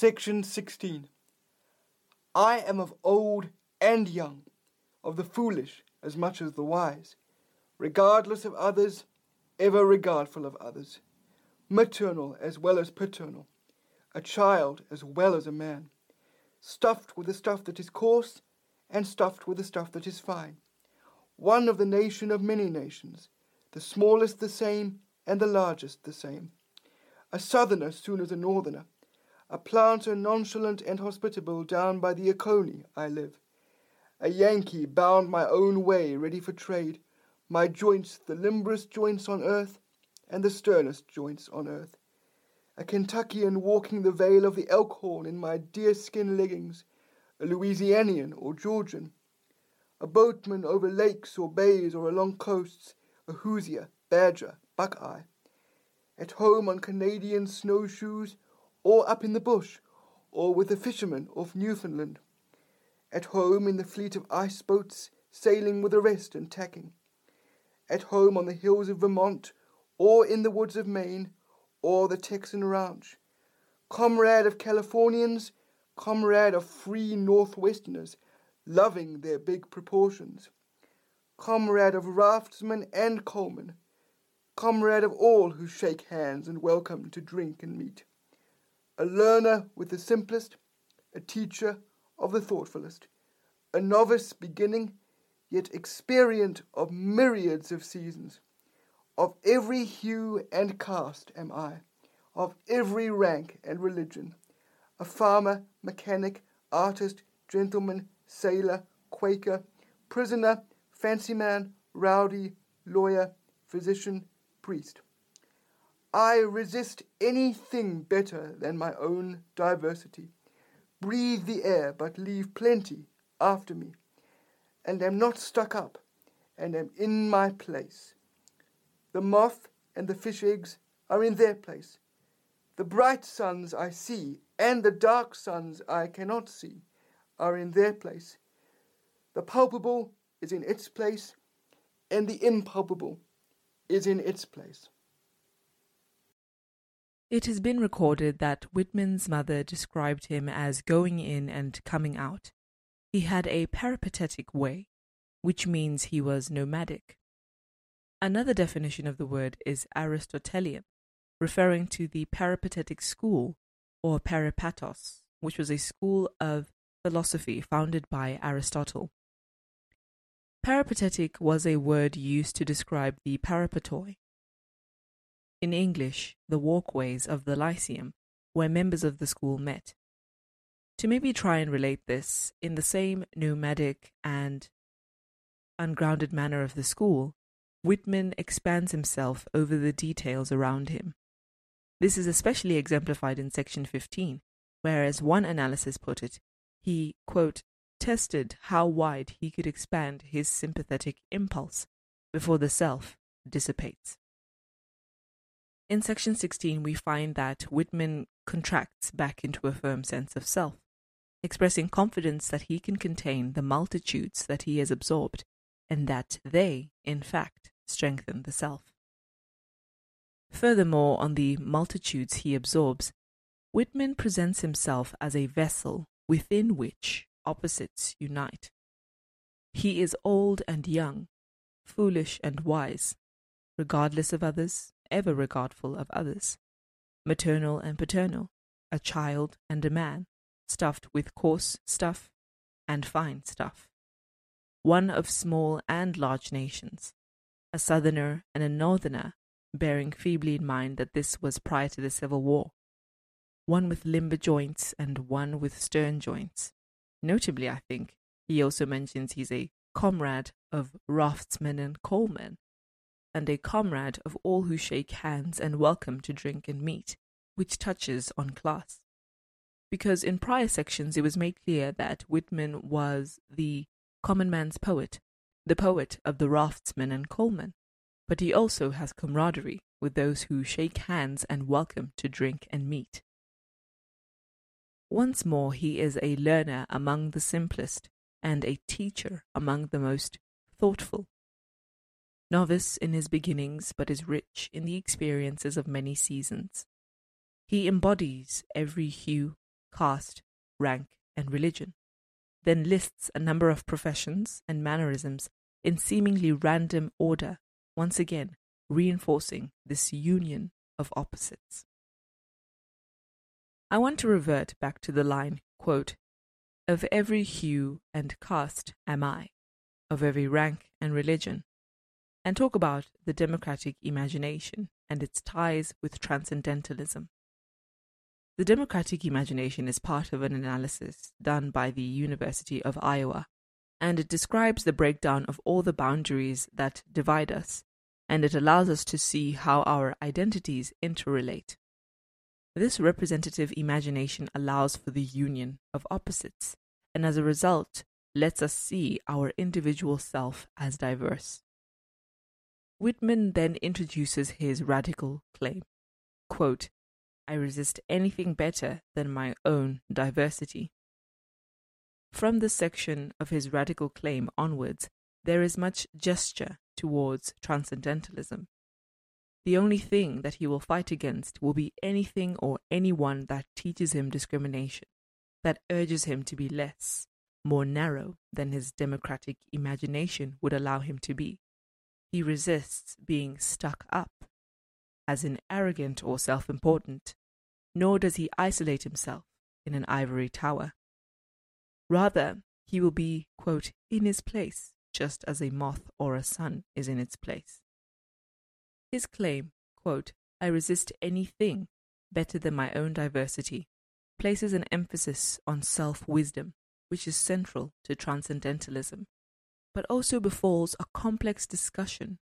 Section 16. I am of old and young, of the foolish as much as the wise, regardless of others, ever regardful of others, maternal as well as paternal, a child as well as a man, stuffed with the stuff that is coarse and stuffed with the stuff that is fine, one of the nation of many nations, the smallest the same and the largest the same, a southerner soon as a northerner, a planter nonchalant and hospitable down by the Oconee I live. A Yankee bound my own way, ready for trade, my joints the limberest joints on earth, and the sternest joints on earth. A Kentuckian walking the vale of the Elkhorn in my deerskin leggings, a Louisianian or Georgian. A boatman over lakes or bays or along coasts, a Hoosier, Badger, Buckeye. At home on Canadian snowshoes, or up in the bush, or with the fishermen off Newfoundland. At home in the fleet of ice boats, sailing with the rest and tacking. At home on the hills of Vermont, or in the woods of Maine, or the Texan ranch. Comrade of Californians, comrade of free Northwesterners, loving their big proportions. Comrade of raftsmen and coalmen, comrade of all who shake hands and welcome to drink and meat a learner with the simplest, a teacher of the thoughtfulest, a novice beginning, yet experient of myriads of seasons. Of every hue and caste am I, of every rank and religion, a farmer, mechanic, artist, gentleman, sailor, Quaker, prisoner, fancy man, rowdy, lawyer, physician, priest. I resist anything better than my own diversity. Breathe the air, but leave plenty after me, and am not stuck up, and am in my place. The moth and the fish eggs are in their place. The bright suns I see, and the dark suns I cannot see, are in their place. The palpable is in its place, and the impalpable is in its place. It has been recorded that Whitman's mother described him as going in and coming out. He had a peripatetic way, which means he was nomadic. Another definition of the word is Aristotelian, referring to the peripatetic school or peripatos, which was a school of philosophy founded by Aristotle. Peripatetic was a word used to describe the peripatoi, in English, the walkways of the Lyceum, where members of the school met. To maybe try and relate this in the same nomadic and ungrounded manner of the school, Whitman expands himself over the details around him. This is especially exemplified in section 15, where, as one analysis put it, he, quote, tested how wide he could expand his sympathetic impulse before the self dissipates. In section 16, we find that Whitman contracts back into a firm sense of self, expressing confidence that he can contain the multitudes that he has absorbed, and that they, in fact, strengthen the self. Furthermore, on the multitudes he absorbs, Whitman presents himself as a vessel within which opposites unite. He is old and young, foolish and wise, regardless of others, ever regardful of others, maternal and paternal, a child and a man, stuffed with coarse stuff and fine stuff, one of small and large nations, a southerner and a northerner, bearing feebly in mind that this was prior to the Civil War, one with limber joints and one with stern joints. Notably, I think, he also mentions he's a comrade of raftsmen and coalmen, and a comrade of all who shake hands and welcome to drink and meat, which touches on class. Because in prior sections it was made clear that Whitman was the common man's poet, the poet of the raftsmen and coalmen, but he also has camaraderie with those who shake hands and welcome to drink and meat. Once more, he is a learner among the simplest and a teacher among the most thoughtful novice in his beginnings, but is rich in the experiences of many seasons. He embodies every hue, caste, rank, and religion, then lists a number of professions and mannerisms in seemingly random order, once again reinforcing this union of opposites. I want to revert back to the line, quote, Of every hue and caste am I, of every rank and religion, and talk about the democratic imagination and its ties with transcendentalism. The democratic imagination is part of an analysis done by the University of Iowa, and it describes the breakdown of all the boundaries that divide us, and it allows us to see how our identities interrelate. This representative imagination allows for the union of opposites, and as a result, lets us see our individual self as diverse. Whitman then introduces his radical claim quote, I resist anything better than my own diversity. From this section of his radical claim onwards, there is much gesture towards transcendentalism. The only thing that he will fight against will be anything or anyone that teaches him discrimination, that urges him to be less, more narrow than his democratic imagination would allow him to be. He resists being stuck up, as in arrogant or self important, nor does he isolate himself in an ivory tower. Rather, he will be, quote, in his place, just as a moth or a sun is in its place. His claim, quote, I resist anything better than my own diversity, places an emphasis on self wisdom, which is central to transcendentalism but also befalls a complex discussion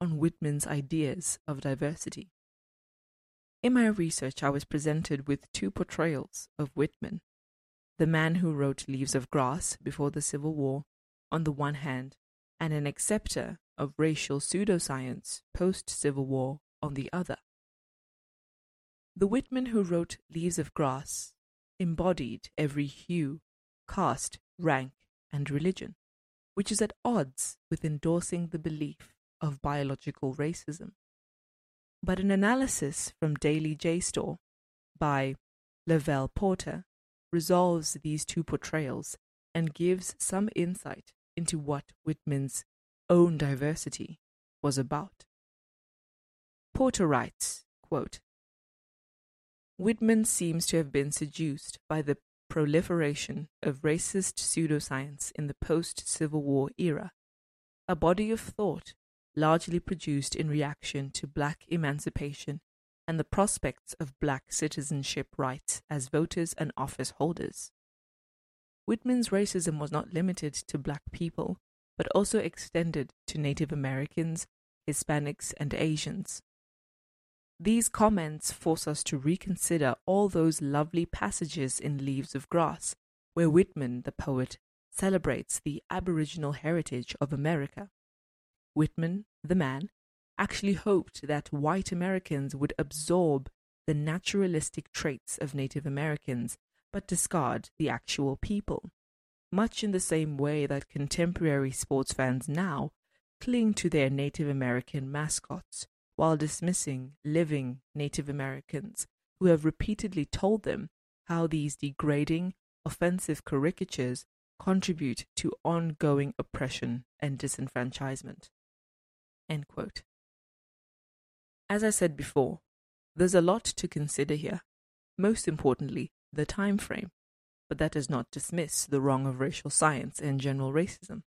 on Whitman's ideas of diversity. In my research, I was presented with two portrayals of Whitman the man who wrote Leaves of Grass before the Civil War, on the one hand, and an acceptor of racial pseudoscience post Civil War on the other. The Whitman who wrote Leaves of Grass embodied every hue, caste, rank, and religion which is at odds with endorsing the belief of biological racism. But an analysis from Daily JSTOR by Lavelle Porter resolves these two portrayals and gives some insight into what Whitman's own diversity was about. Porter writes, quote, Whitman seems to have been seduced by the proliferation of racist pseudoscience in the post Civil War era, a body of thought largely produced in reaction to black emancipation and the prospects of black citizenship rights as voters and office holders. Whitman's racism was not limited to black people, but also extended to Native Americans, Hispanics, and Asians. These comments force us to reconsider all those lovely passages in Leaves of Grass, where Whitman, the poet, celebrates the Aboriginal heritage of America. Whitman, the man, actually hoped that white Americans would absorb the naturalistic traits of Native Americans but discard the actual people, much in the same way that contemporary sports fans now cling to their Native American mascots while dismissing living Native Americans who have repeatedly told them how these degrading, offensive caricatures contribute to ongoing oppression and disenfranchisement. As I said before, there's a lot to consider here, most importantly, the time frame, but that does not dismiss the wrong of racial science and general racism.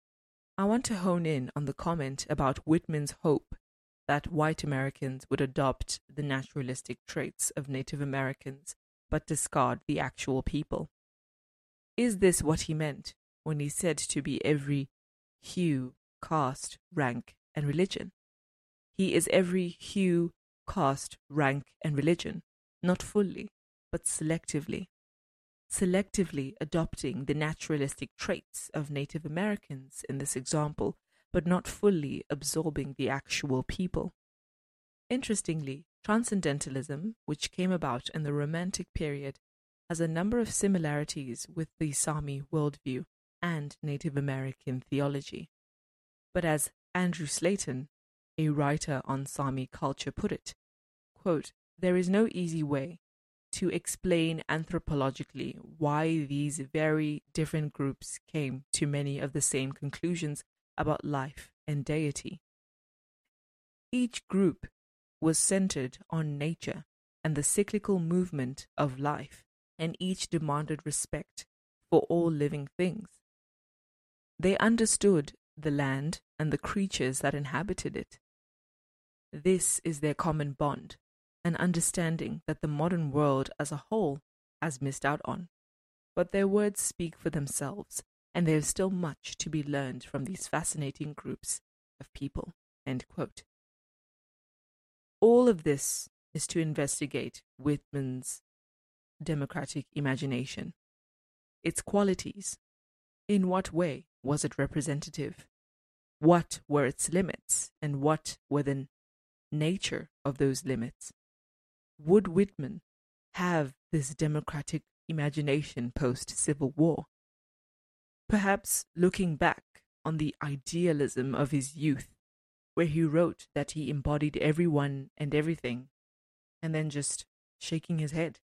I want to hone in on the comment about Whitman's hope that white Americans would adopt the naturalistic traits of Native Americans but discard the actual people. Is this what he meant when he said to be every hue, caste, rank, and religion? He is every hue, caste, rank, and religion, not fully, but selectively. Selectively adopting the naturalistic traits of Native Americans in this example but not fully absorbing the actual people. Interestingly, Transcendentalism, which came about in the Romantic period, has a number of similarities with the Sami worldview and Native American theology. But as Andrew Slayton, a writer on Sami culture, put it, quote, there is no easy way to explain anthropologically why these very different groups came to many of the same conclusions about life and deity. Each group was centered on nature and the cyclical movement of life, and each demanded respect for all living things. They understood the land and the creatures that inhabited it. This is their common bond, an understanding that the modern world as a whole has missed out on. But their words speak for themselves, and there is still much to be learned from these fascinating groups of people. All of this is to investigate Whitman's democratic imagination, its qualities. In what way was it representative? What were its limits, and what were the nature of those limits? Would Whitman have this democratic imagination post Civil War? Perhaps looking back on the idealism of his youth, where he wrote that he embodied everyone and everything, and then just shaking his head